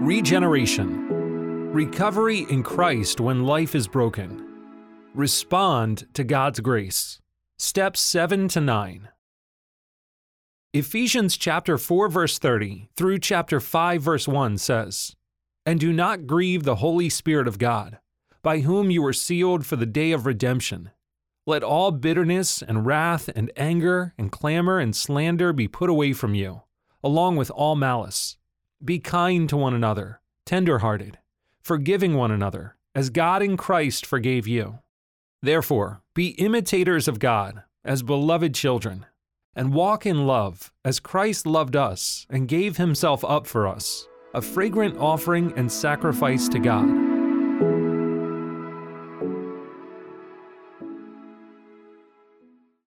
Regeneration. Recovery in Christ when life is broken. Respond to God's grace. Steps 7 to 9. Ephesians chapter 4 verse 30 through chapter 5 verse 1 says, "And do not grieve the Holy Spirit of God, by whom you were sealed for the day of redemption. Let all bitterness and wrath and anger and clamor and slander be put away from you, along with all malice. Be kind to one another, tender-hearted, forgiving one another, as God in Christ forgave you." Therefore, be imitators of God as beloved children, and walk in love as Christ loved us and gave himself up for us, a fragrant offering and sacrifice to God.